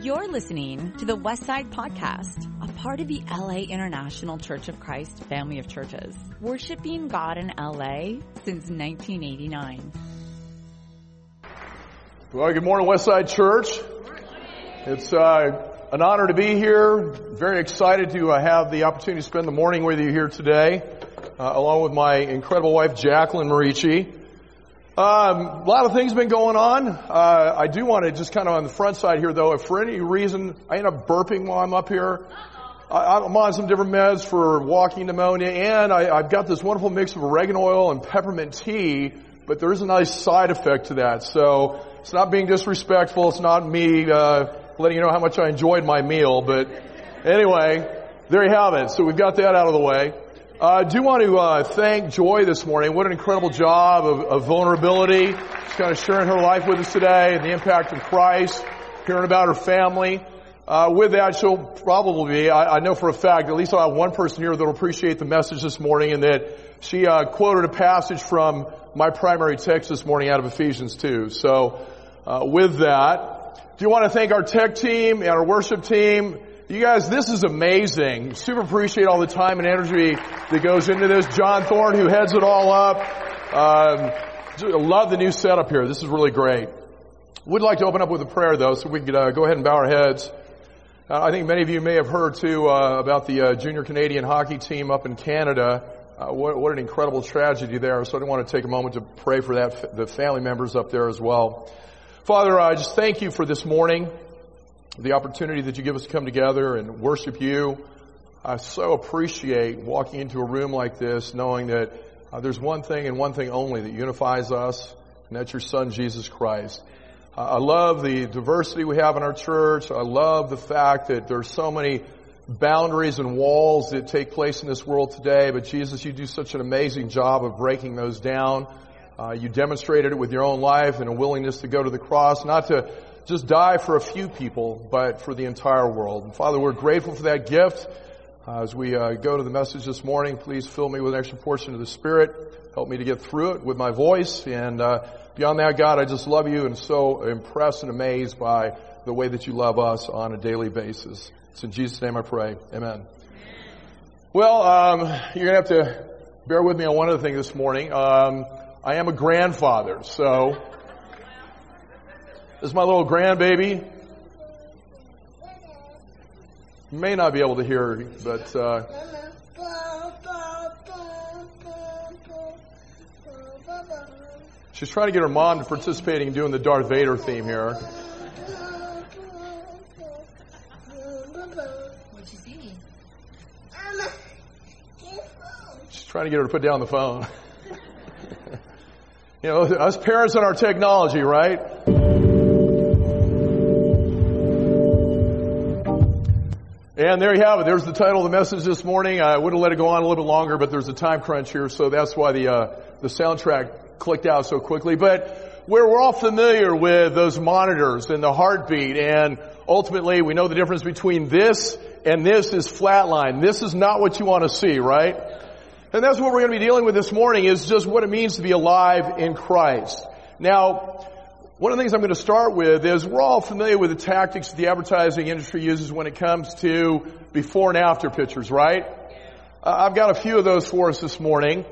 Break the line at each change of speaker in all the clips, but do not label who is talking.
You're listening to the Westside Podcast, a part of the LA International Church of Christ family of churches, worshiping God in LA since 1989.
Well, good morning, Westside Church. It's uh, an honor to be here. Very excited to uh, have the opportunity to spend the morning with you here today, uh, along with my incredible wife, Jacqueline Marici. Um, a lot of things been going on. Uh, I do want to just kind of on the front side here, though. If for any reason I end up burping while I'm up here, I, I'm on some different meds for walking pneumonia, and I, I've got this wonderful mix of oregano oil and peppermint tea. But there is a nice side effect to that. So it's not being disrespectful. It's not me uh, letting you know how much I enjoyed my meal. But anyway, there you have it. So we've got that out of the way. I uh, do want to uh, thank Joy this morning. What an incredible job of, of, vulnerability. She's kind of sharing her life with us today and the impact of Christ, hearing about her family. Uh, with that, she'll probably be, I, I, know for a fact, at least I'll have one person here that'll appreciate the message this morning and that she uh, quoted a passage from my primary text this morning out of Ephesians 2. So, uh, with that, do you want to thank our tech team and our worship team you guys, this is amazing. Super appreciate all the time and energy that goes into this. John Thorne, who heads it all up. Um, love the new setup here. This is really great. We'd like to open up with a prayer though, so we could uh, go ahead and bow our heads. Uh, I think many of you may have heard too uh, about the uh, junior Canadian hockey team up in Canada. Uh, what, what, an incredible tragedy there. So I want to take a moment to pray for that, the family members up there as well. Father, I just thank you for this morning the opportunity that you give us to come together and worship you. I so appreciate walking into a room like this knowing that uh, there's one thing and one thing only that unifies us, and that's your son, Jesus Christ. Uh, I love the diversity we have in our church. I love the fact that there's so many boundaries and walls that take place in this world today, but Jesus, you do such an amazing job of breaking those down. Uh, you demonstrated it with your own life and a willingness to go to the cross, not to just die for a few people, but for the entire world. And Father, we're grateful for that gift. Uh, as we uh, go to the message this morning, please fill me with an extra portion of the Spirit. Help me to get through it with my voice. And uh, beyond that, God, I just love you and so impressed and amazed by the way that you love us on a daily basis. It's in Jesus' name I pray. Amen. Well, um, you're going to have to bear with me on one other thing this morning. Um, I am a grandfather, so this is my little grandbaby. May not be able to hear her, but uh, she's trying to get her mom to participate in doing the Darth Vader theme here. She's trying to get her to put down the phone. you know, us parents and our technology, right? And there you have it. There's the title of the message this morning. I would have let it go on a little bit longer, but there's a time crunch here, so that's why the uh, the soundtrack clicked out so quickly. But where we're all familiar with those monitors and the heartbeat, and ultimately we know the difference between this and this is flatline. This is not what you want to see, right? And that's what we're going to be dealing with this morning is just what it means to be alive in Christ. Now, one of the things I'm going to start with is we're all familiar with the tactics the advertising industry uses when it comes to before and after pictures, right? Uh, I've got a few of those for us this morning.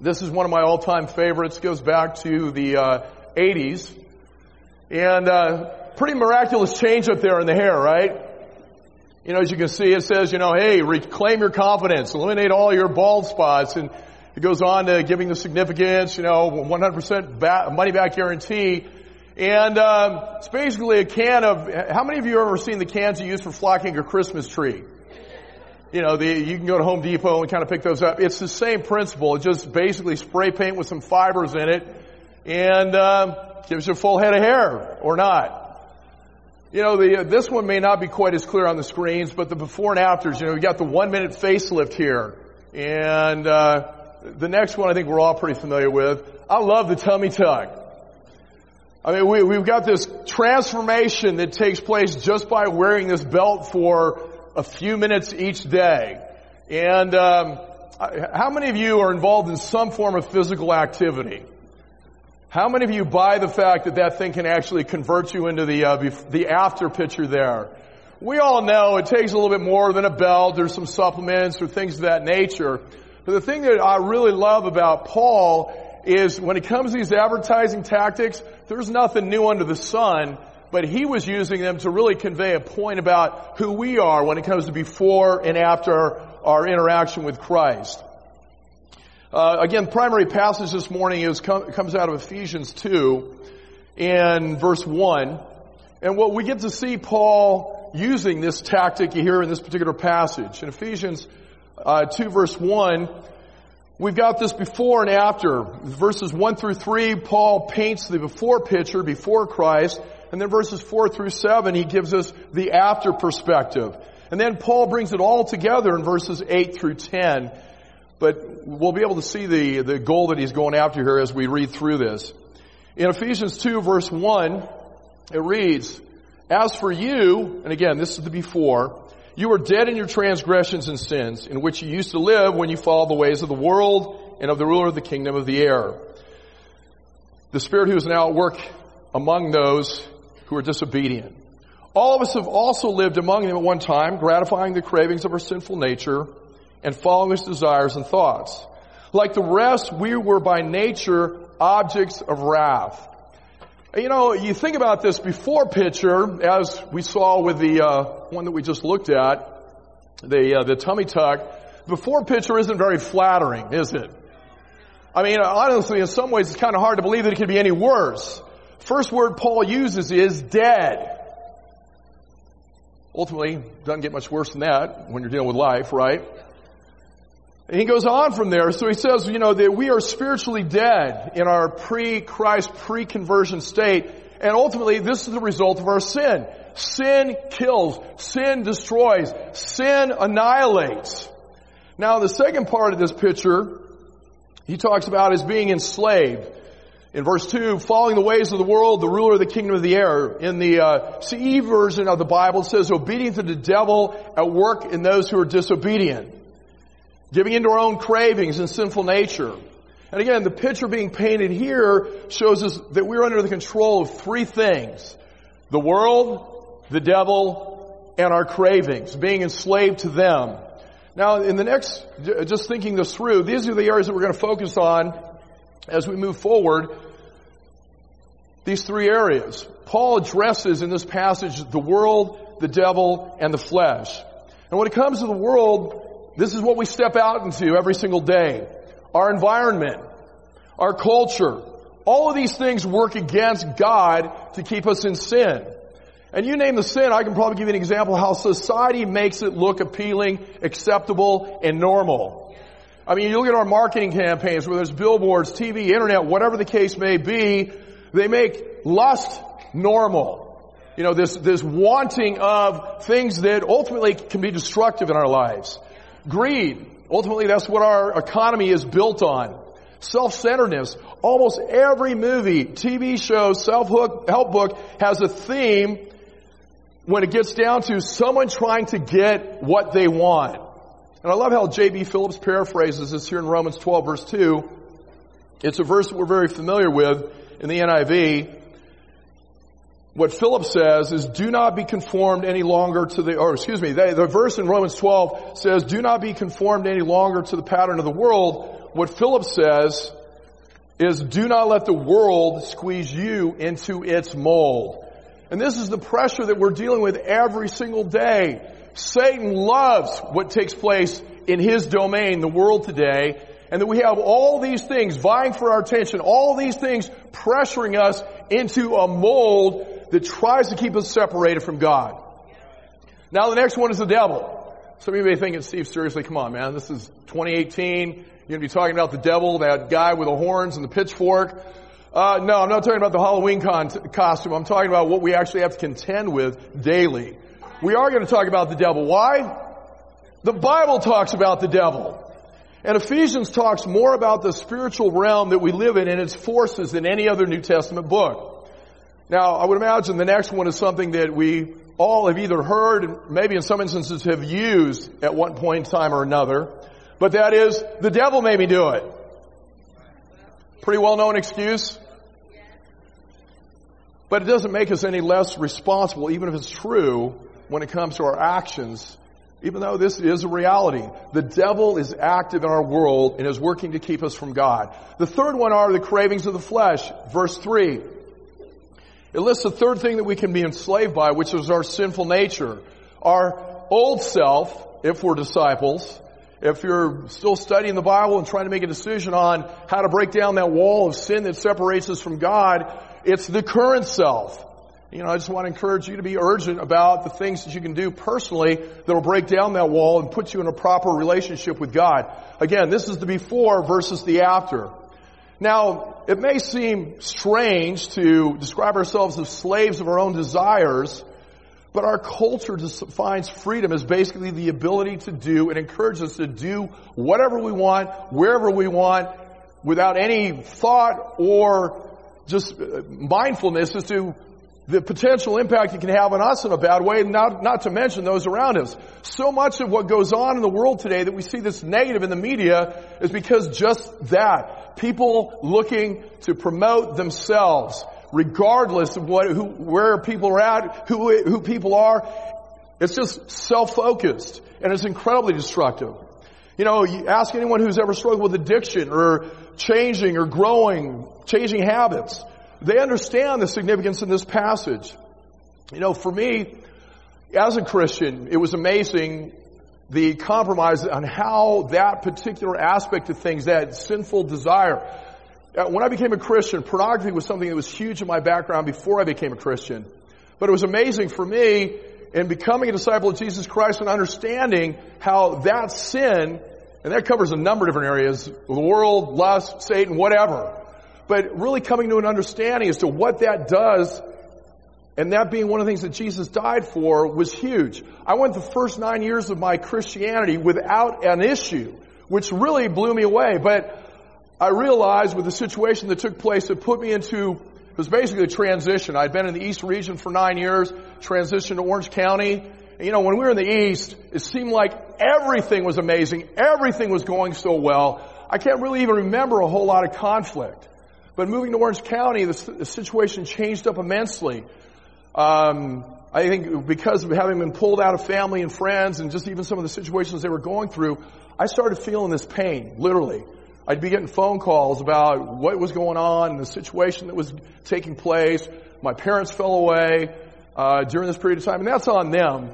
This is one of my all-time favorites. Goes back to the uh, 80s, and uh, pretty miraculous change up there in the hair, right? You know, as you can see, it says, you know, hey, reclaim your confidence, eliminate all your bald spots, and it goes on to giving the significance, you know, 100% money back guarantee. And um, it's basically a can of. How many of you have ever seen the cans you use for flocking a Christmas tree? You know, the, you can go to Home Depot and kind of pick those up. It's the same principle. It just basically spray paint with some fibers in it, and um, gives you a full head of hair or not. You know, the, uh, this one may not be quite as clear on the screens, but the before and afters. You know, we got the one minute facelift here, and uh, the next one I think we're all pretty familiar with. I love the tummy tuck. I mean, we, we've got this transformation that takes place just by wearing this belt for a few minutes each day. And um, how many of you are involved in some form of physical activity? How many of you buy the fact that that thing can actually convert you into the, uh, the after picture there? We all know it takes a little bit more than a belt. There's some supplements or things of that nature. But the thing that I really love about Paul is when it comes to these advertising tactics, there's nothing new under the sun, but he was using them to really convey a point about who we are when it comes to before and after our interaction with Christ. Uh, again, primary passage this morning is comes out of Ephesians 2 in verse 1. And what we get to see Paul using this tactic here in this particular passage. In Ephesians uh, 2 verse 1, we've got this before and after. Verses 1 through 3, Paul paints the before picture, before Christ. And then verses 4 through 7, he gives us the after perspective. And then Paul brings it all together in verses 8 through 10 but we'll be able to see the, the goal that he's going after here as we read through this. In Ephesians 2 verse 1, it reads, As for you, and again, this is the before, you were dead in your transgressions and sins, in which you used to live when you followed the ways of the world and of the ruler of the kingdom of the air. The Spirit who is now at work among those who are disobedient. All of us have also lived among them at one time, gratifying the cravings of our sinful nature and following his desires and thoughts. Like the rest, we were by nature objects of wrath. You know, you think about this before picture, as we saw with the uh, one that we just looked at, the uh, the tummy tuck. Before picture isn't very flattering, is it? I mean, honestly, in some ways, it's kind of hard to believe that it could be any worse. First word Paul uses is dead. Ultimately, doesn't get much worse than that when you're dealing with life, right? And he goes on from there. So he says, you know, that we are spiritually dead in our pre-Christ, pre-conversion state. And ultimately, this is the result of our sin. Sin kills. Sin destroys. Sin annihilates. Now, the second part of this picture, he talks about as being enslaved. In verse 2, following the ways of the world, the ruler of the kingdom of the air. In the uh, CE version of the Bible, it says, obedient to the devil at work in those who are disobedient giving into our own cravings and sinful nature. And again, the picture being painted here shows us that we're under the control of three things. The world, the devil, and our cravings, being enslaved to them. Now, in the next, just thinking this through, these are the areas that we're going to focus on as we move forward. These three areas. Paul addresses in this passage the world, the devil, and the flesh. And when it comes to the world, this is what we step out into every single day. Our environment, our culture, all of these things work against God to keep us in sin. And you name the sin, I can probably give you an example how society makes it look appealing, acceptable, and normal. I mean, you look at our marketing campaigns, whether it's billboards, TV, internet, whatever the case may be, they make lust normal. You know, this, this wanting of things that ultimately can be destructive in our lives. Greed. Ultimately, that's what our economy is built on. Self-centeredness. Almost every movie, TV show, self-help book has a theme when it gets down to someone trying to get what they want. And I love how J.B. Phillips paraphrases this here in Romans 12 verse 2. It's a verse that we're very familiar with in the NIV what Philip says is do not be conformed any longer to the, or excuse me, the, the, verse in Romans 12 says do not be conformed any longer to the pattern of the world. What Philip says is do not let the world squeeze you into its mold. And this is the pressure that we're dealing with every single day. Satan loves what takes place in his domain, the world today, and that we have all these things vying for our attention, all these things pressuring us into a mold that tries to keep us separated from God. Now the next one is the devil. Some of you may think, Steve, seriously, come on, man. This is 2018. You're going to be talking about the devil, that guy with the horns and the pitchfork. Uh, no, I'm not talking about the Halloween con- costume. I'm talking about what we actually have to contend with daily. We are going to talk about the devil. Why? The Bible talks about the devil. And Ephesians talks more about the spiritual realm that we live in and its forces than any other New Testament book. Now, I would imagine the next one is something that we all have either heard and maybe in some instances have used at one point in time or another. But that is, the devil made me do it. Pretty well known excuse. But it doesn't make us any less responsible, even if it's true, when it comes to our actions, even though this is a reality. The devil is active in our world and is working to keep us from God. The third one are the cravings of the flesh. Verse 3. It lists the third thing that we can be enslaved by, which is our sinful nature. Our old self, if we're disciples, if you're still studying the Bible and trying to make a decision on how to break down that wall of sin that separates us from God, it's the current self. You know, I just want to encourage you to be urgent about the things that you can do personally that will break down that wall and put you in a proper relationship with God. Again, this is the before versus the after. Now, it may seem strange to describe ourselves as slaves of our own desires, but our culture defines freedom as basically the ability to do and encourages us to do whatever we want, wherever we want, without any thought or just mindfulness as to the potential impact it can have on us in a bad way, not, not to mention those around us. So much of what goes on in the world today that we see this negative in the media is because just that. People looking to promote themselves regardless of what, who, where people are at, who, who people are. It's just self-focused and it's incredibly destructive. You know, you ask anyone who's ever struggled with addiction or changing or growing, changing habits. They understand the significance in this passage. You know, for me, as a Christian, it was amazing the compromise on how that particular aspect of things, that sinful desire, uh, when I became a Christian, pornography was something that was huge in my background before I became a Christian. But it was amazing for me in becoming a disciple of Jesus Christ and understanding how that sin, and that covers a number of different areas, the world, lust, Satan, whatever. But really coming to an understanding as to what that does and that being one of the things that Jesus died for was huge. I went the first nine years of my Christianity without an issue, which really blew me away. But I realized with the situation that took place, it put me into, it was basically a transition. I'd been in the East region for nine years, transitioned to Orange County. And, you know, when we were in the East, it seemed like everything was amazing. Everything was going so well. I can't really even remember a whole lot of conflict. But moving to Orange County, the, the situation changed up immensely. Um, I think because of having been pulled out of family and friends and just even some of the situations they were going through, I started feeling this pain, literally. I'd be getting phone calls about what was going on and the situation that was taking place. My parents fell away uh, during this period of time, and that's on them.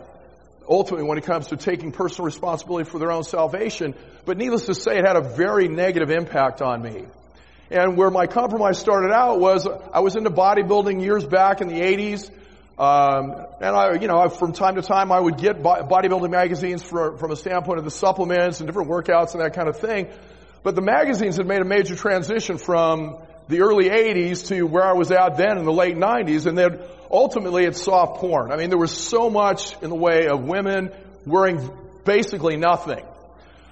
Ultimately, when it comes to taking personal responsibility for their own salvation, but needless to say, it had a very negative impact on me. And where my compromise started out was I was into bodybuilding years back in the 80s. Um, and I, you know, from time to time I would get bodybuilding magazines for, from a standpoint of the supplements and different workouts and that kind of thing. But the magazines had made a major transition from the early 80s to where I was at then in the late 90s, and then ultimately it's soft porn. I mean, there was so much in the way of women wearing basically nothing.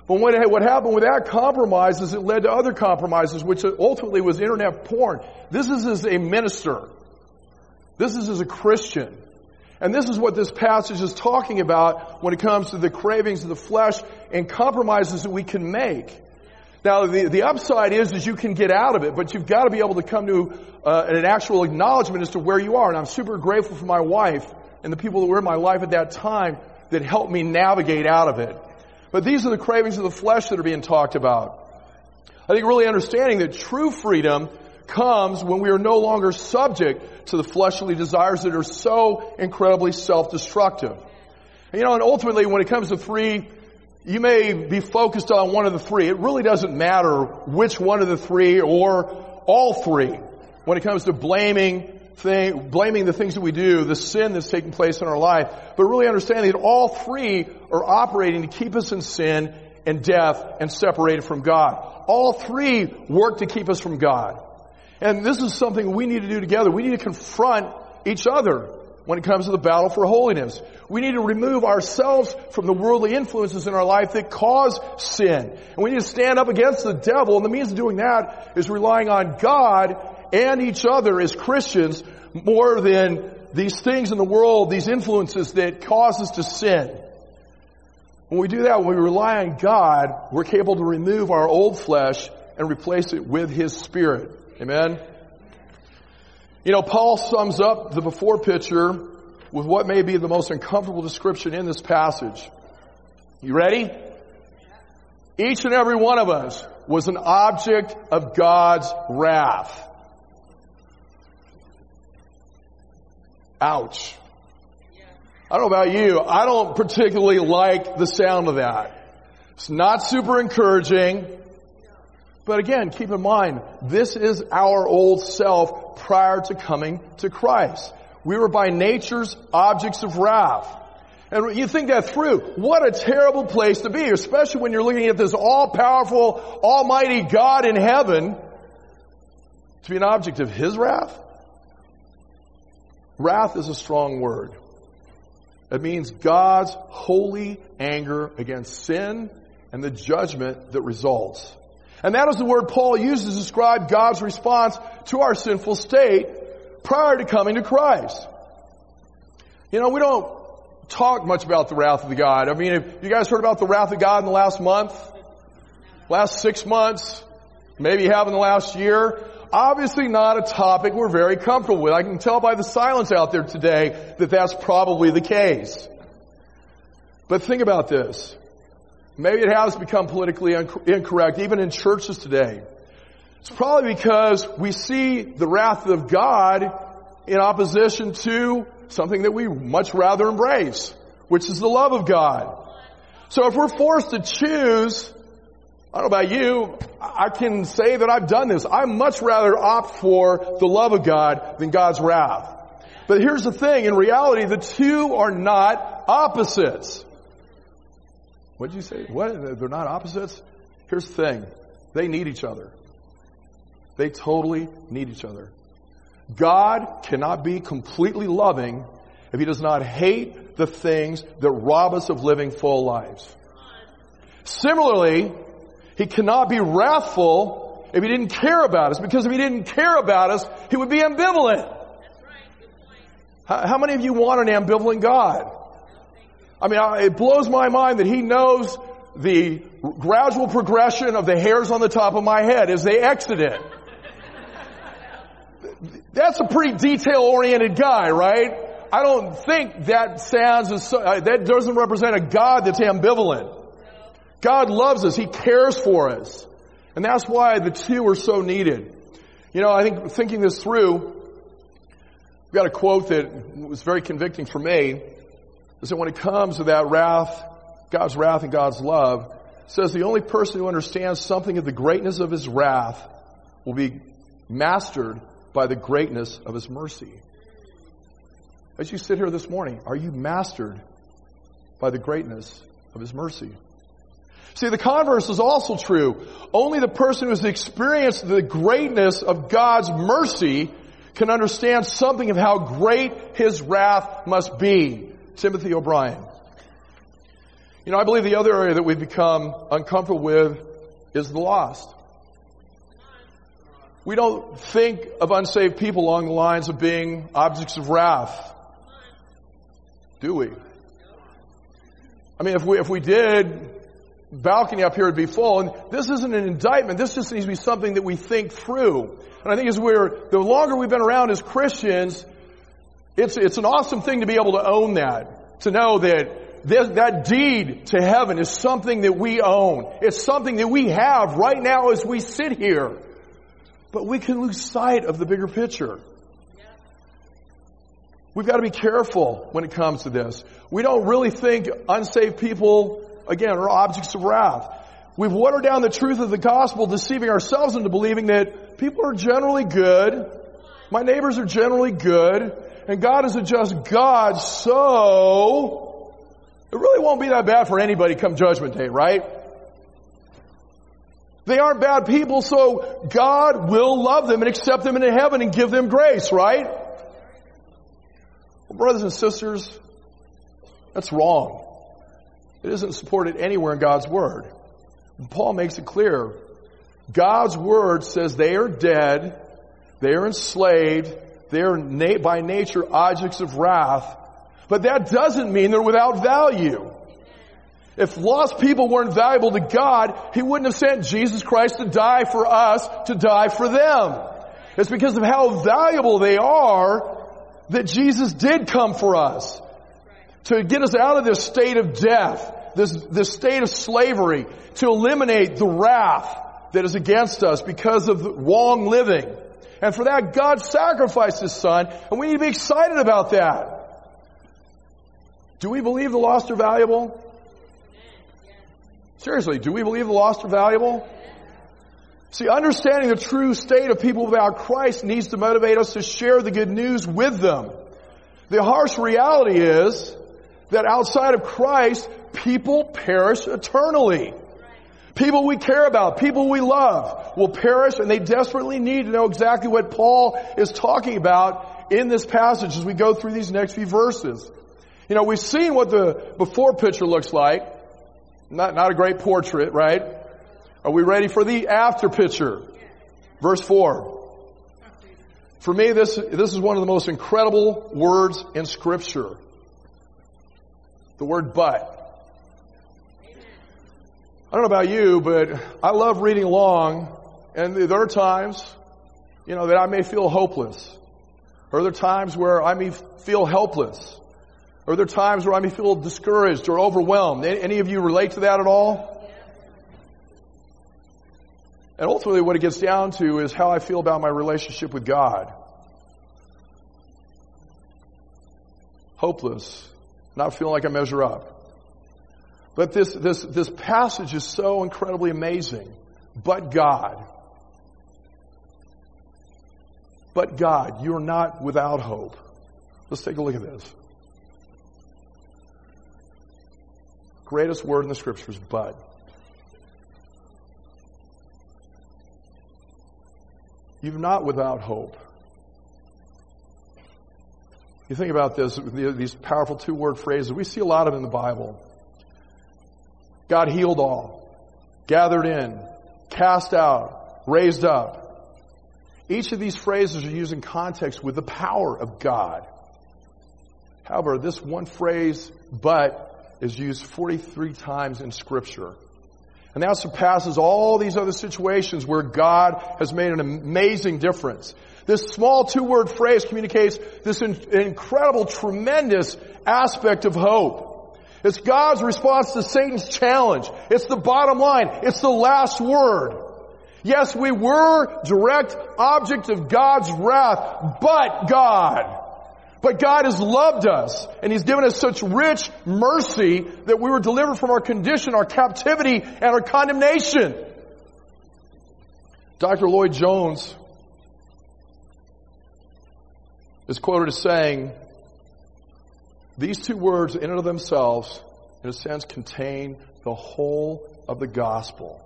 But what, what happened with that compromise is it led to other compromises, which ultimately was internet porn. This is as a minister. This is as a Christian. And this is what this passage is talking about when it comes to the cravings of the flesh and compromises that we can make. Now, the, the upside is, is you can get out of it, but you've got to be able to come to uh, an actual acknowledgement as to where you are. And I'm super grateful for my wife and the people that were in my life at that time that helped me navigate out of it. But these are the cravings of the flesh that are being talked about. I think really understanding that true freedom comes when we are no longer subject to the fleshly desires that are so incredibly self-destructive. You know, and ultimately when it comes to three you may be focused on one of the three. It really doesn't matter which one of the three or all three when it comes to blaming thing, blaming the things that we do, the sin that's taking place in our life, but really understanding that all three are operating to keep us in sin and death and separated from God. All three work to keep us from God. And this is something we need to do together. We need to confront each other when it comes to the battle for holiness. We need to remove ourselves from the worldly influences in our life that cause sin. And we need to stand up against the devil, and the means of doing that is relying on God and each other as Christians more than these things in the world, these influences that cause us to sin. When we do that, when we rely on God, we're capable to remove our old flesh and replace it with His Spirit. Amen? You know, Paul sums up the before picture with what may be the most uncomfortable description in this passage. You ready? Each and every one of us was an object of God's wrath. Ouch. I don't know about you. I don't particularly like the sound of that. It's not super encouraging. But again, keep in mind, this is our old self prior to coming to Christ. We were by nature's objects of wrath. And you think that through. What a terrible place to be, especially when you're looking at this all-powerful, almighty God in heaven to be an object of His wrath. Wrath is a strong word. It means God's holy anger against sin and the judgment that results. And that is the word Paul uses to describe God's response to our sinful state prior to coming to Christ. You know, we don't talk much about the wrath of God. I mean, have you guys heard about the wrath of God in the last month? Last six months? Maybe have in the last year? Obviously not a topic we're very comfortable with. I can tell by the silence out there today that that's probably the case. But think about this. Maybe it has become politically incorrect, even in churches today. It's probably because we see the wrath of God in opposition to something that we much rather embrace, which is the love of God. So if we're forced to choose I don't know about you, I can say that I've done this. I much rather opt for the love of God than God's wrath. But here's the thing, in reality, the two are not opposites. What did you say? What? They're not opposites? Here's the thing. They need each other. They totally need each other. God cannot be completely loving if he does not hate the things that rob us of living full lives. Similarly, he cannot be wrathful if he didn't care about us, because if he didn't care about us, he would be ambivalent. How, how many of you want an ambivalent God? I mean, it blows my mind that he knows the gradual progression of the hairs on the top of my head as they exit it. That's a pretty detail-oriented guy, right? I don't think that sounds as, uh, that doesn't represent a God that's ambivalent. God loves us. He cares for us. And that's why the two are so needed. You know, I think thinking this through, we've got a quote that was very convicting for me, is that when it comes to that wrath, God's wrath and God's love, says the only person who understands something of the greatness of his wrath will be mastered by the greatness of his mercy. As you sit here this morning, are you mastered by the greatness of his mercy? See, the converse is also true. Only the person who has experienced the greatness of God's mercy can understand something of how great His wrath must be. Timothy O'Brien. You know, I believe the other area that we've become uncomfortable with is the lost. We don't think of unsaved people along the lines of being objects of wrath. Do we? I mean, if we, if we did, balcony up here would be full. And this isn't an indictment. This just needs to be something that we think through. And I think as we're, the longer we've been around as Christians, it's, it's an awesome thing to be able to own that. To know that this, that deed to heaven is something that we own. It's something that we have right now as we sit here. But we can lose sight of the bigger picture. We've got to be careful when it comes to this. We don't really think unsaved people again, are objects of wrath. We've watered down the truth of the gospel, deceiving ourselves into believing that people are generally good, my neighbors are generally good, and God is a just God, so it really won't be that bad for anybody come judgment day, right? They aren't bad people, so God will love them and accept them into heaven and give them grace, right? Well, brothers and sisters, that's wrong. It isn't supported anywhere in God's Word. Paul makes it clear. God's Word says they are dead, they are enslaved, they are na- by nature objects of wrath, but that doesn't mean they're without value. If lost people weren't valuable to God, He wouldn't have sent Jesus Christ to die for us, to die for them. It's because of how valuable they are that Jesus did come for us. To get us out of this state of death, this, this state of slavery, to eliminate the wrath that is against us because of wrong living. And for that, God sacrificed His Son, and we need to be excited about that. Do we believe the lost are valuable? Seriously, do we believe the lost are valuable? See, understanding the true state of people without Christ needs to motivate us to share the good news with them. The harsh reality is that outside of Christ, people perish eternally. People we care about, people we love will perish and they desperately need to know exactly what Paul is talking about in this passage as we go through these next few verses. You know, we've seen what the before picture looks like. Not, not a great portrait, right? Are we ready for the after picture? Verse 4. For me, this, this is one of the most incredible words in scripture. The word but. I don't know about you, but I love reading along, and there are times, you know, that I may feel hopeless. Or there are times where I may feel helpless. Or there are times where I may feel discouraged or overwhelmed. Any of you relate to that at all? And ultimately what it gets down to is how I feel about my relationship with God. Hopeless. Not feeling like I measure up. But this, this, this passage is so incredibly amazing. But God. But God, you're not without hope. Let's take a look at this. Greatest word in the scriptures, but. You're not without hope. You think about this, these powerful two word phrases. We see a lot of them in the Bible. God healed all, gathered in, cast out, raised up. Each of these phrases are used in context with the power of God. However, this one phrase, but, is used 43 times in scripture. And that surpasses all these other situations where God has made an amazing difference. This small two-word phrase communicates this incredible, tremendous aspect of hope. It's God's response to Satan's challenge. It's the bottom line. It's the last word. Yes, we were direct object of God's wrath, but God. But God has loved us and He's given us such rich mercy that we were delivered from our condition, our captivity, and our condemnation. Dr. Lloyd Jones is quoted as saying, these two words in and of themselves, in a sense, contain the whole of the gospel.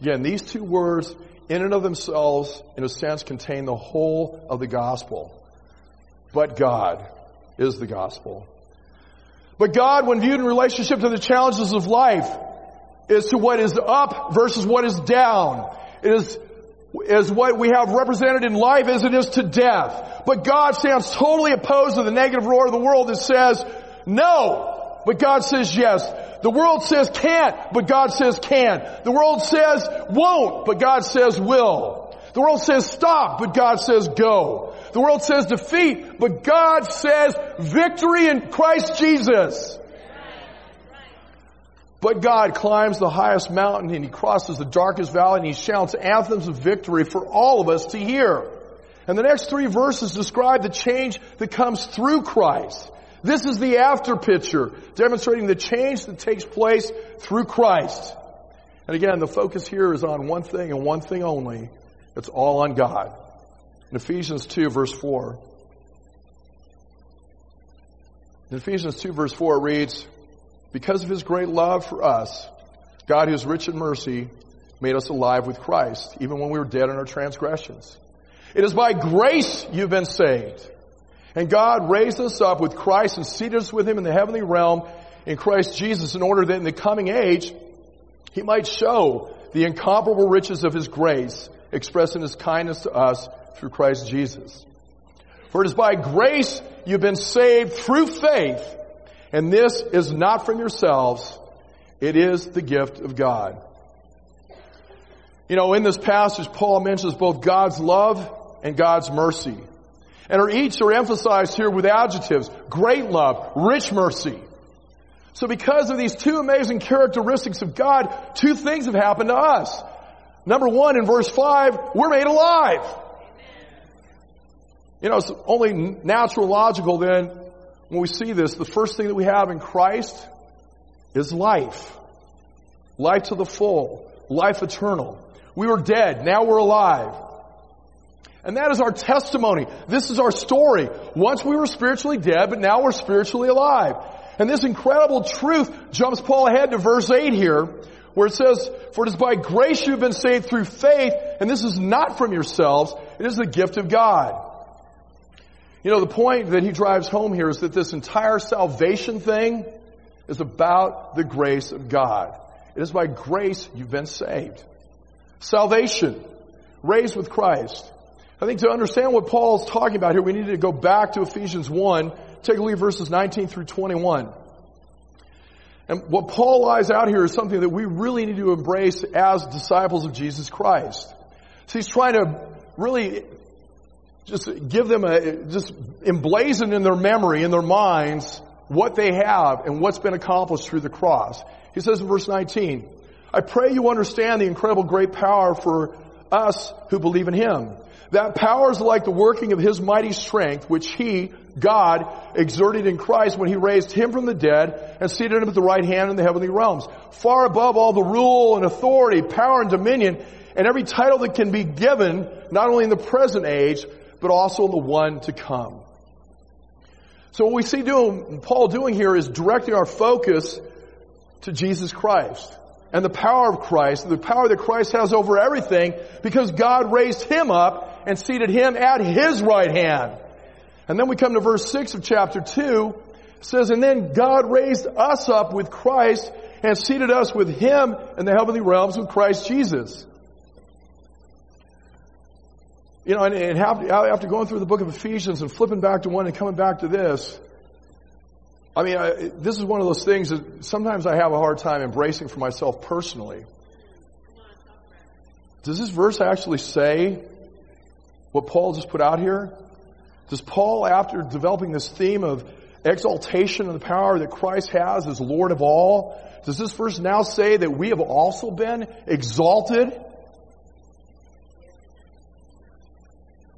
Again, these two words in and of themselves, in a sense, contain the whole of the gospel. But God is the gospel. But God, when viewed in relationship to the challenges of life, is to what is up versus what is down. It is is what we have represented in life as it is to death. But God stands totally opposed to the negative roar of the world that says no, but God says yes. The world says can't, but God says can. The world says won't, but God says will. The world says stop, but God says go. The world says defeat, but God says victory in Christ Jesus. But God climbs the highest mountain and he crosses the darkest valley and he shouts anthems of victory for all of us to hear. And the next three verses describe the change that comes through Christ. This is the after picture, demonstrating the change that takes place through Christ. And again, the focus here is on one thing and one thing only. It's all on God. In Ephesians 2 verse 4. In Ephesians 2 verse 4 it reads, because of his great love for us, God who is rich in mercy made us alive with Christ, even when we were dead in our transgressions. It is by grace you've been saved. And God raised us up with Christ and seated us with him in the heavenly realm in Christ Jesus in order that in the coming age he might show the incomparable riches of his grace expressed in his kindness to us through Christ Jesus. For it is by grace you've been saved through faith and this is not from yourselves. It is the gift of God. You know, in this passage, Paul mentions both God's love and God's mercy. And are each are emphasized here with adjectives, great love, rich mercy. So because of these two amazing characteristics of God, two things have happened to us. Number one, in verse five, we're made alive. You know, it's only natural logical then when we see this, the first thing that we have in Christ is life. Life to the full. Life eternal. We were dead. Now we're alive. And that is our testimony. This is our story. Once we were spiritually dead, but now we're spiritually alive. And this incredible truth jumps Paul ahead to verse 8 here, where it says, For it is by grace you have been saved through faith, and this is not from yourselves, it is the gift of God. You know, the point that he drives home here is that this entire salvation thing is about the grace of God. It is by grace you've been saved. Salvation, raised with Christ. I think to understand what Paul is talking about here, we need to go back to Ephesians 1, take a look at verses 19 through 21. And what Paul lies out here is something that we really need to embrace as disciples of Jesus Christ. So he's trying to really just give them a, just emblazon in their memory, in their minds, what they have and what's been accomplished through the cross. He says in verse 19, I pray you understand the incredible great power for us who believe in Him. That power is like the working of His mighty strength, which He, God, exerted in Christ when He raised Him from the dead and seated Him at the right hand in the heavenly realms, far above all the rule and authority, power and dominion, and every title that can be given, not only in the present age, but also in the one to come. So what we see doing, Paul doing here is directing our focus to Jesus Christ and the power of Christ, the power that Christ has over everything because God raised him up and seated him at his right hand. And then we come to verse 6 of chapter 2. It says, And then God raised us up with Christ and seated us with him in the heavenly realms with Christ Jesus. You know, and, and after going through the book of Ephesians and flipping back to one and coming back to this, I mean, I, this is one of those things that sometimes I have a hard time embracing for myself personally. Does this verse actually say what Paul just put out here? Does Paul, after developing this theme of exaltation of the power that Christ has as Lord of all, does this verse now say that we have also been exalted?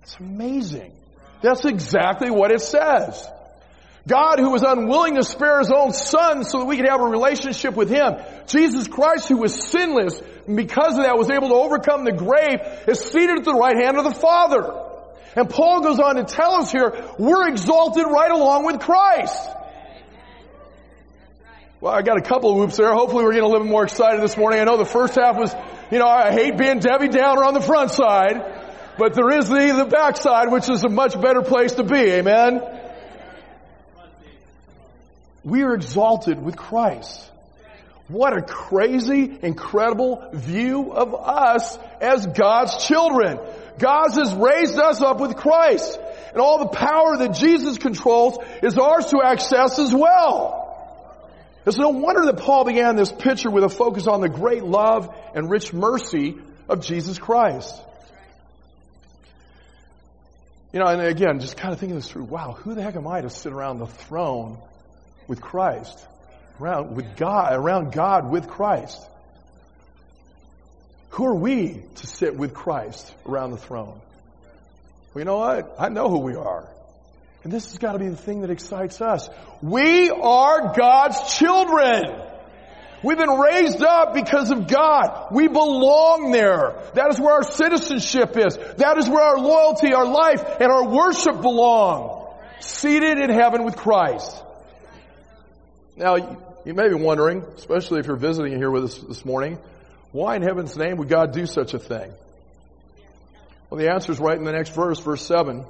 It's amazing. That's exactly what it says. God who was unwilling to spare his own son so that we could have a relationship with him. Jesus Christ who was sinless and because of that was able to overcome the grave is seated at the right hand of the Father. And Paul goes on to tell us here, we're exalted right along with Christ. Well, I got a couple of whoops there. Hopefully we're getting a little bit more excited this morning. I know the first half was, you know, I hate being Debbie Downer on the front side, but there is the, the backside, which is a much better place to be. Amen? We are exalted with Christ. What a crazy, incredible view of us as God's children. God has raised us up with Christ. And all the power that Jesus controls is ours to access as well. It's no wonder that Paul began this picture with a focus on the great love and rich mercy of Jesus Christ. You know, and again, just kind of thinking this through, wow, who the heck am I to sit around the throne with Christ, around with God, around God with Christ. Who are we to sit with Christ around the throne? Well, you know what? I know who we are. And this has got to be the thing that excites us. We are God's children. We've been raised up because of God. We belong there. That is where our citizenship is. That is where our loyalty, our life, and our worship belong. Seated in heaven with Christ. Now, you may be wondering, especially if you're visiting here with us this morning, why in heaven's name would God do such a thing? Well, the answer is right in the next verse, verse 7. It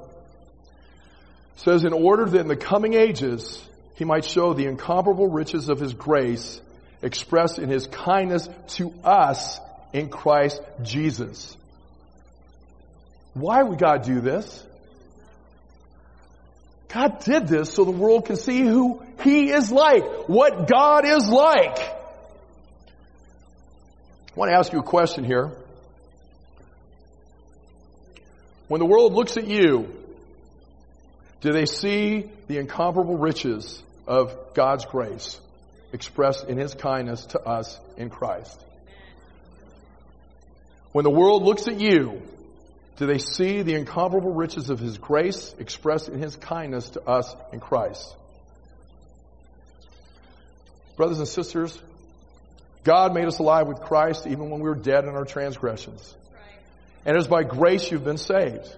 says, in order that in the coming ages he might show the incomparable riches of his grace expressed in his kindness to us in Christ Jesus. Why would God do this? God did this so the world can see who He is like, what God is like. I want to ask you a question here. When the world looks at you, do they see the incomparable riches of God's grace expressed in His kindness to us in Christ? When the world looks at you, do they see the incomparable riches of His grace expressed in His kindness to us in Christ? Brothers and sisters, God made us alive with Christ even when we were dead in our transgressions. And it is by grace you've been saved.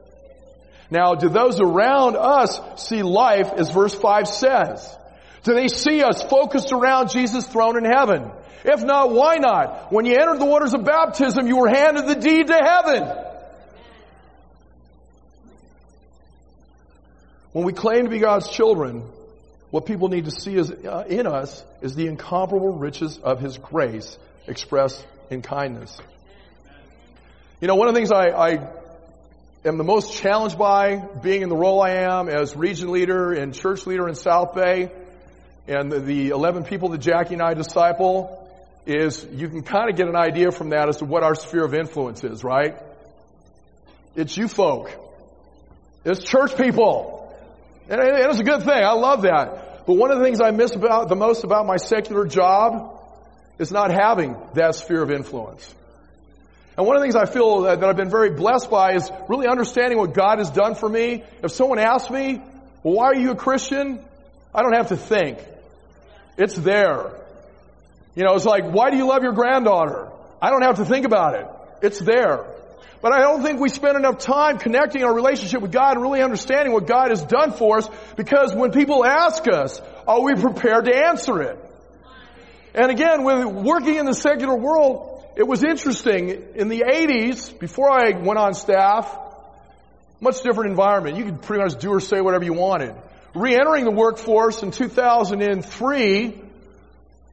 Now, do those around us see life as verse 5 says? Do they see us focused around Jesus' throne in heaven? If not, why not? When you entered the waters of baptism, you were handed the deed to heaven. When we claim to be God's children, what people need to see is, uh, in us is the incomparable riches of His grace expressed in kindness. You know, one of the things I, I am the most challenged by being in the role I am as region leader and church leader in South Bay and the, the 11 people that Jackie and I disciple is you can kind of get an idea from that as to what our sphere of influence is, right? It's you folk. It's church people. And it's a good thing. I love that. But one of the things I miss about the most about my secular job is not having that sphere of influence. And one of the things I feel that, that I've been very blessed by is really understanding what God has done for me. If someone asks me, well, why are you a Christian? I don't have to think. It's there. You know, it's like, why do you love your granddaughter? I don't have to think about it. It's there. But I don't think we spend enough time connecting our relationship with God and really understanding what God has done for us because when people ask us, are we prepared to answer it? And again, with working in the secular world, it was interesting. In the 80s, before I went on staff, much different environment. You could pretty much do or say whatever you wanted. Re-entering the workforce in 2003,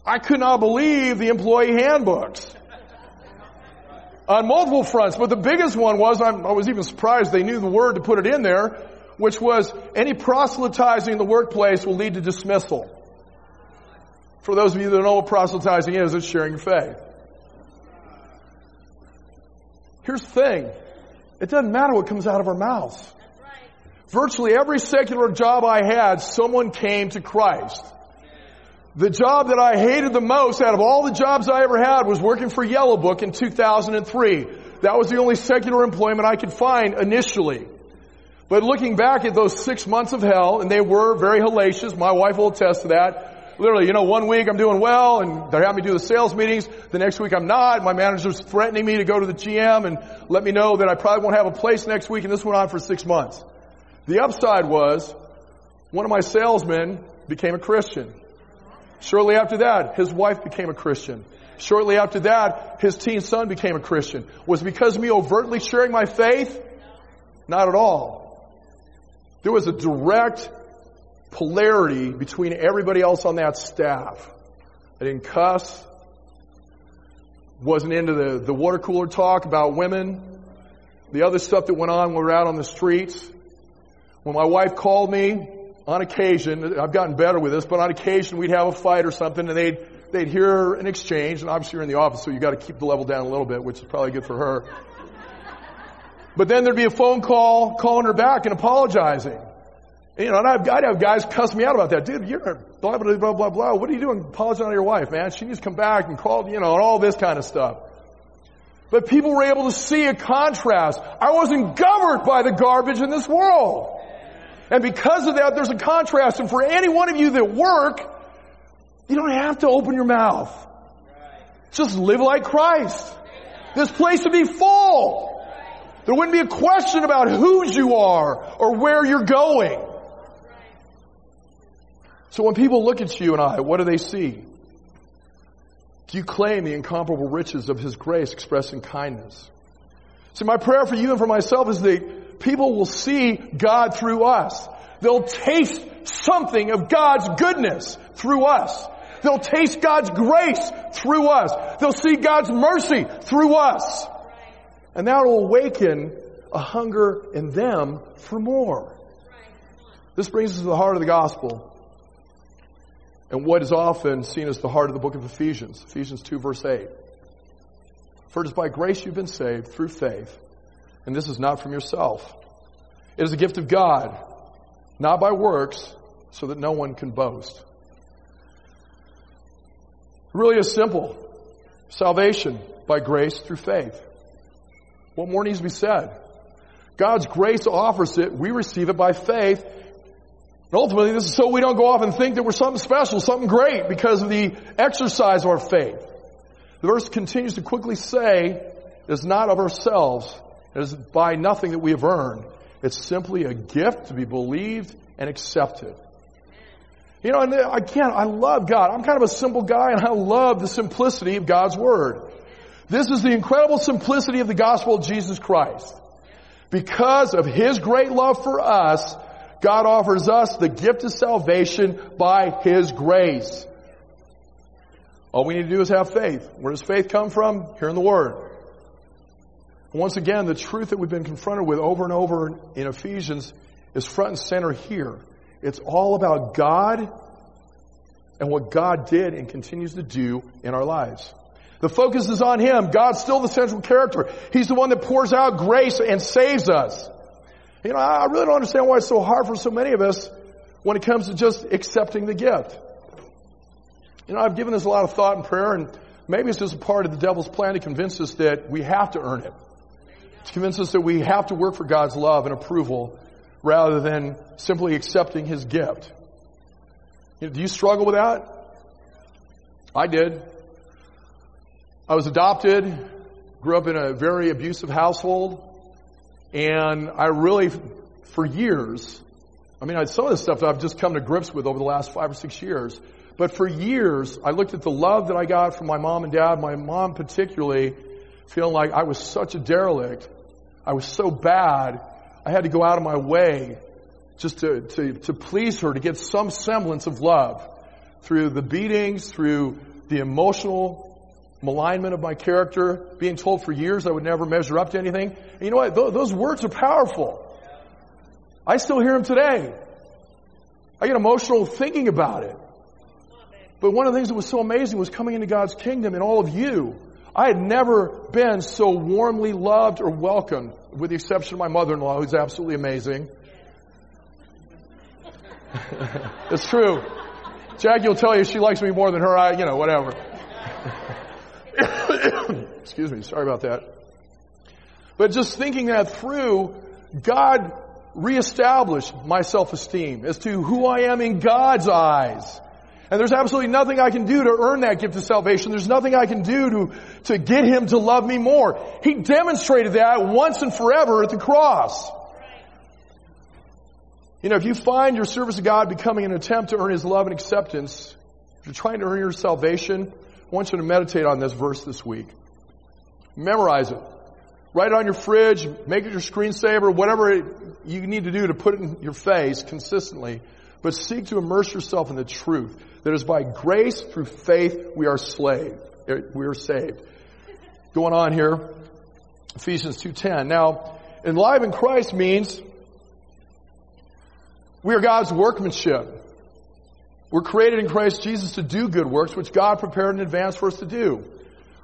I could not believe the employee handbooks on multiple fronts. But the biggest one was, i was even surprised they knew the word to put it in there, which was any proselytizing in the workplace will lead to dismissal. For those of you that don't know what proselytizing is, it's sharing your faith. Here's the thing. It doesn't matter what comes out of our mouths. Virtually every secular job I had, someone came to Christ. The job that I hated the most out of all the jobs I ever had was working for Yellow Book in 2003. That was the only secular employment I could find initially. But looking back at those six months of hell, and they were very hellacious, my wife will attest to that. Literally, you know, one week I'm doing well and they're having me do the sales meetings. The next week I'm not. My manager's threatening me to go to the GM and let me know that I probably won't have a place next week and this went on for six months. The upside was one of my salesmen became a Christian. Shortly after that, his wife became a Christian. Shortly after that, his teen son became a Christian. Was because me overtly sharing my faith? Not at all. There was a direct polarity between everybody else on that staff. I didn't cuss. Wasn't into the, the water cooler talk about women. The other stuff that went on when we were out on the streets. When my wife called me, on occasion, I've gotten better with this, but on occasion we'd have a fight or something and they'd, they'd hear an exchange, and obviously you're in the office, so you gotta keep the level down a little bit, which is probably good for her. But then there'd be a phone call calling her back and apologizing. You know, and I'd, I'd have guys cuss me out about that. Dude, you're blah, blah, blah, blah, blah. What are you doing apologizing to your wife, man? She needs to come back and call, you know, and all this kind of stuff. But people were able to see a contrast. I wasn't governed by the garbage in this world. And because of that, there's a contrast. And for any one of you that work, you don't have to open your mouth. Just live like Christ. This place would be full. There wouldn't be a question about whose you are or where you're going. So when people look at you and I, what do they see? Do you claim the incomparable riches of His grace expressed in kindness? See, my prayer for you and for myself is that people will see God through us. They'll taste something of God's goodness through us. They'll taste God's grace through us. They'll see God's mercy through us. And that will awaken a hunger in them for more. This brings us to the heart of the gospel and what is often seen as the heart of the book of Ephesians. Ephesians 2 verse 8. For it is by grace you've been saved through faith and this is not from yourself. It is a gift of God, not by works, so that no one can boast. Really is simple. Salvation by grace through faith. What more needs to be said? God's grace offers it. We receive it by faith. And ultimately, this is so we don't go off and think that we're something special, something great because of the exercise of our faith. The verse continues to quickly say, it is not of ourselves. It is by nothing that we have earned. It's simply a gift to be believed and accepted. You know, and again, I love God. I'm kind of a simple guy and I love the simplicity of God's Word. This is the incredible simplicity of the gospel of Jesus Christ. Because of His great love for us, God offers us the gift of salvation by His grace. All we need to do is have faith. Where does faith come from? Hearing the Word. Once again, the truth that we've been confronted with over and over in Ephesians is front and center here. It's all about God and what God did and continues to do in our lives. The focus is on Him. God's still the central character. He's the one that pours out grace and saves us. You know, I really don't understand why it's so hard for so many of us when it comes to just accepting the gift. You know, I've given this a lot of thought and prayer, and maybe it's just a part of the devil's plan to convince us that we have to earn it. To convince us that we have to work for God's love and approval rather than simply accepting His gift. You know, do you struggle with that? I did. I was adopted, grew up in a very abusive household, and I really, for years, I mean, some of the stuff that I've just come to grips with over the last five or six years, but for years, I looked at the love that I got from my mom and dad, my mom particularly, feeling like I was such a derelict. I was so bad. I had to go out of my way just to, to, to please her, to get some semblance of love through the beatings, through the emotional malignment of my character, being told for years I would never measure up to anything. And you know what? Those words are powerful. I still hear them today. I get emotional thinking about it. But one of the things that was so amazing was coming into God's kingdom and all of you. I had never been so warmly loved or welcomed, with the exception of my mother-in-law, who's absolutely amazing. it's true. Jackie will tell you she likes me more than her. I, you know, whatever. Excuse me. Sorry about that. But just thinking that through, God reestablished my self-esteem as to who I am in God's eyes. And there's absolutely nothing I can do to earn that gift of salvation. There's nothing I can do to, to get Him to love me more. He demonstrated that once and forever at the cross. You know, if you find your service to God becoming an attempt to earn His love and acceptance, if you're trying to earn your salvation, I want you to meditate on this verse this week. Memorize it. Write it on your fridge, make it your screensaver, whatever you need to do to put it in your face consistently. But seek to immerse yourself in the truth that is by grace through faith we are. Eh, we are saved. Going on here, Ephesians 2.10. Now, alive in Christ means we are God's workmanship. We're created in Christ Jesus to do good works, which God prepared in advance for us to do.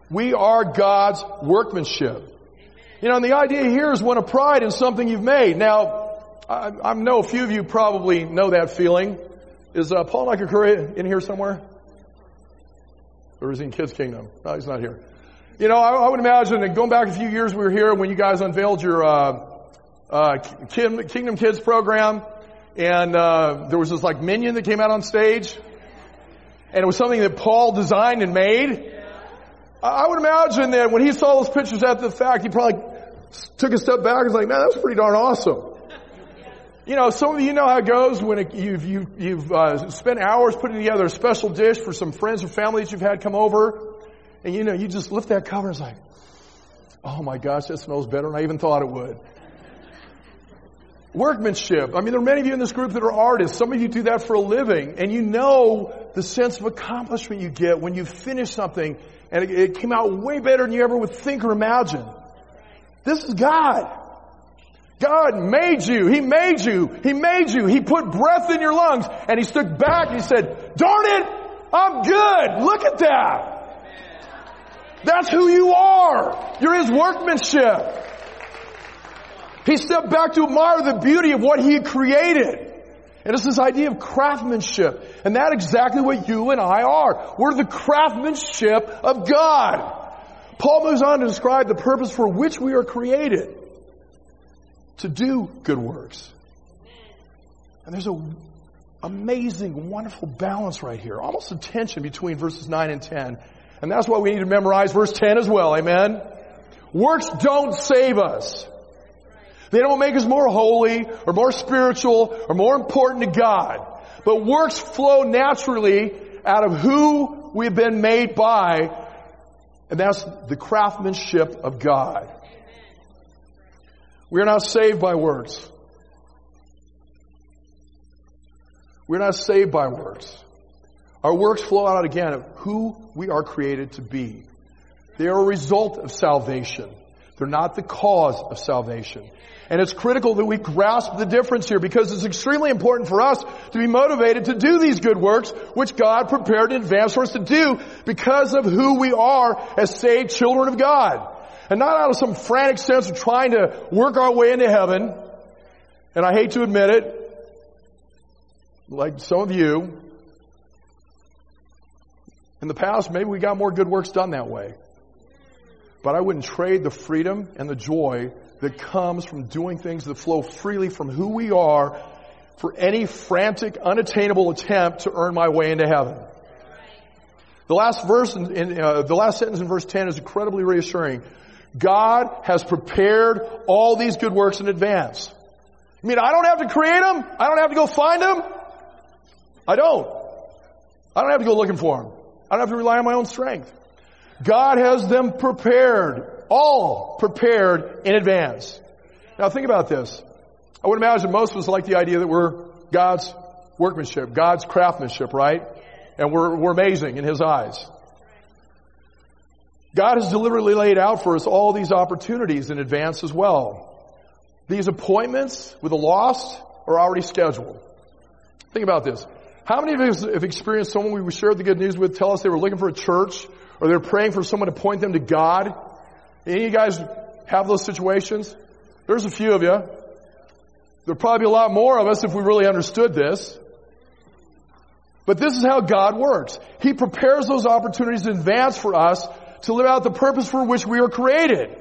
We are God's workmanship. You know, and the idea here is one of pride in something you've made. Now, I, I know a few of you probably know that feeling. Is uh, Paul Nakakura in here somewhere? Or is he in Kids Kingdom? No, he's not here. You know, I, I would imagine that going back a few years, we were here when you guys unveiled your uh, uh, Kingdom Kids program and uh, there was this like minion that came out on stage, and it was something that Paul designed and made. I would imagine that when he saw those pictures after the fact, he probably took a step back and was like, "Man, that's pretty darn awesome." You know, some of you know how it goes when it, you've you, you've uh, spent hours putting together a special dish for some friends or family that you've had come over, and you know you just lift that cover and it's like, "Oh my gosh, that smells better than I even thought it would." Workmanship. I mean, there are many of you in this group that are artists. Some of you do that for a living, and you know the sense of accomplishment you get when you finish something and it, it came out way better than you ever would think or imagine. This is God. God made you. He made you. He made you. He put breath in your lungs and he stood back and he said, darn it, I'm good. Look at that. That's who you are. You're his workmanship. He stepped back to admire the beauty of what he created. And it's this idea of craftsmanship. And that's exactly what you and I are. We're the craftsmanship of God. Paul moves on to describe the purpose for which we are created. To do good works. And there's an amazing, wonderful balance right here. Almost a tension between verses 9 and 10. And that's why we need to memorize verse 10 as well. Amen? Works don't save us. They don't make us more holy or more spiritual or more important to God. But works flow naturally out of who we've been made by, and that's the craftsmanship of God. We are not saved by words. We're not saved by works. Our works flow out again of who we are created to be. They are a result of salvation. They're not the cause of salvation. And it's critical that we grasp the difference here because it's extremely important for us to be motivated to do these good works which God prepared in advance for us to do because of who we are as saved children of God. And not out of some frantic sense of trying to work our way into heaven. And I hate to admit it, like some of you, in the past, maybe we got more good works done that way. But I wouldn't trade the freedom and the joy that comes from doing things that flow freely from who we are for any frantic, unattainable attempt to earn my way into heaven. The last verse in, in uh, the last sentence in verse 10 is incredibly reassuring. God has prepared all these good works in advance. I mean, I don't have to create them. I don't have to go find them. I don't. I don't have to go looking for them. I don't have to rely on my own strength. God has them prepared all prepared in advance. Now think about this. I would imagine most of us like the idea that we're God's workmanship, God's craftsmanship, right? And we're, we're amazing in His eyes. God has deliberately laid out for us all these opportunities in advance as well. These appointments with the lost are already scheduled. Think about this. How many of us have experienced someone we shared the good news with tell us they were looking for a church or they're praying for someone to point them to God any of you guys have those situations? There's a few of you. There'd probably be a lot more of us if we really understood this. But this is how God works. He prepares those opportunities in advance for us to live out the purpose for which we are created.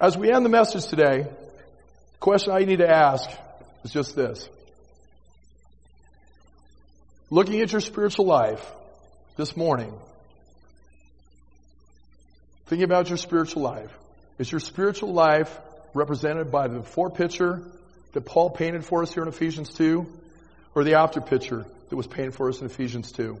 As we end the message today, the question I need to ask is just this. Looking at your spiritual life this morning, Thinking about your spiritual life. Is your spiritual life represented by the before picture that Paul painted for us here in Ephesians 2 or the after picture that was painted for us in Ephesians 2?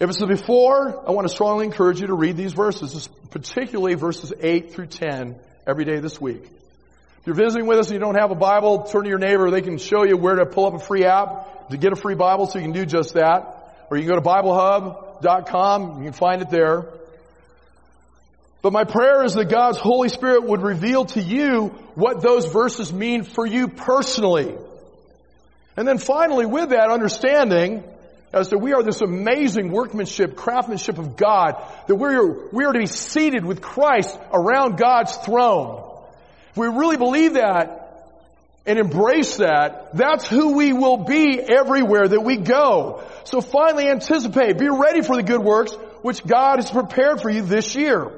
If it's the before, I want to strongly encourage you to read these verses, particularly verses 8 through 10 every day this week. If you're visiting with us and you don't have a Bible, turn to your neighbor. They can show you where to pull up a free app to get a free Bible so you can do just that. Or you can go to BibleHub.com. You can find it there. But my prayer is that God's Holy Spirit would reveal to you what those verses mean for you personally. And then finally, with that understanding, as that we are this amazing workmanship, craftsmanship of God, that we are, we are to be seated with Christ around God's throne. If we really believe that and embrace that, that's who we will be everywhere that we go. So finally anticipate, be ready for the good works which God has prepared for you this year.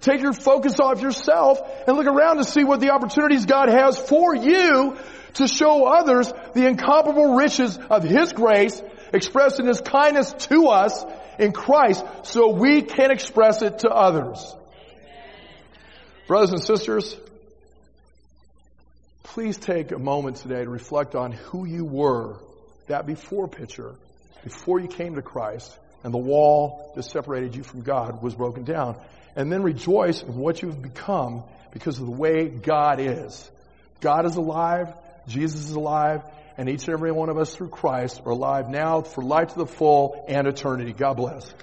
Take your focus off yourself and look around to see what the opportunities God has for you to show others the incomparable riches of His grace expressed in His kindness to us in Christ so we can express it to others. Brothers and sisters, please take a moment today to reflect on who you were, that before picture, before you came to Christ, and the wall that separated you from God was broken down and then rejoice in what you've become because of the way God is. God is alive, Jesus is alive, and each and every one of us through Christ are alive now for life to the full and eternity. God bless.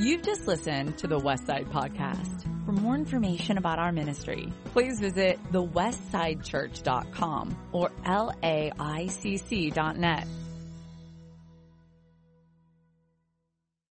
You've just listened to the Westside Podcast. For more information about our ministry, please visit thewestsidechurch.com or laicc.net.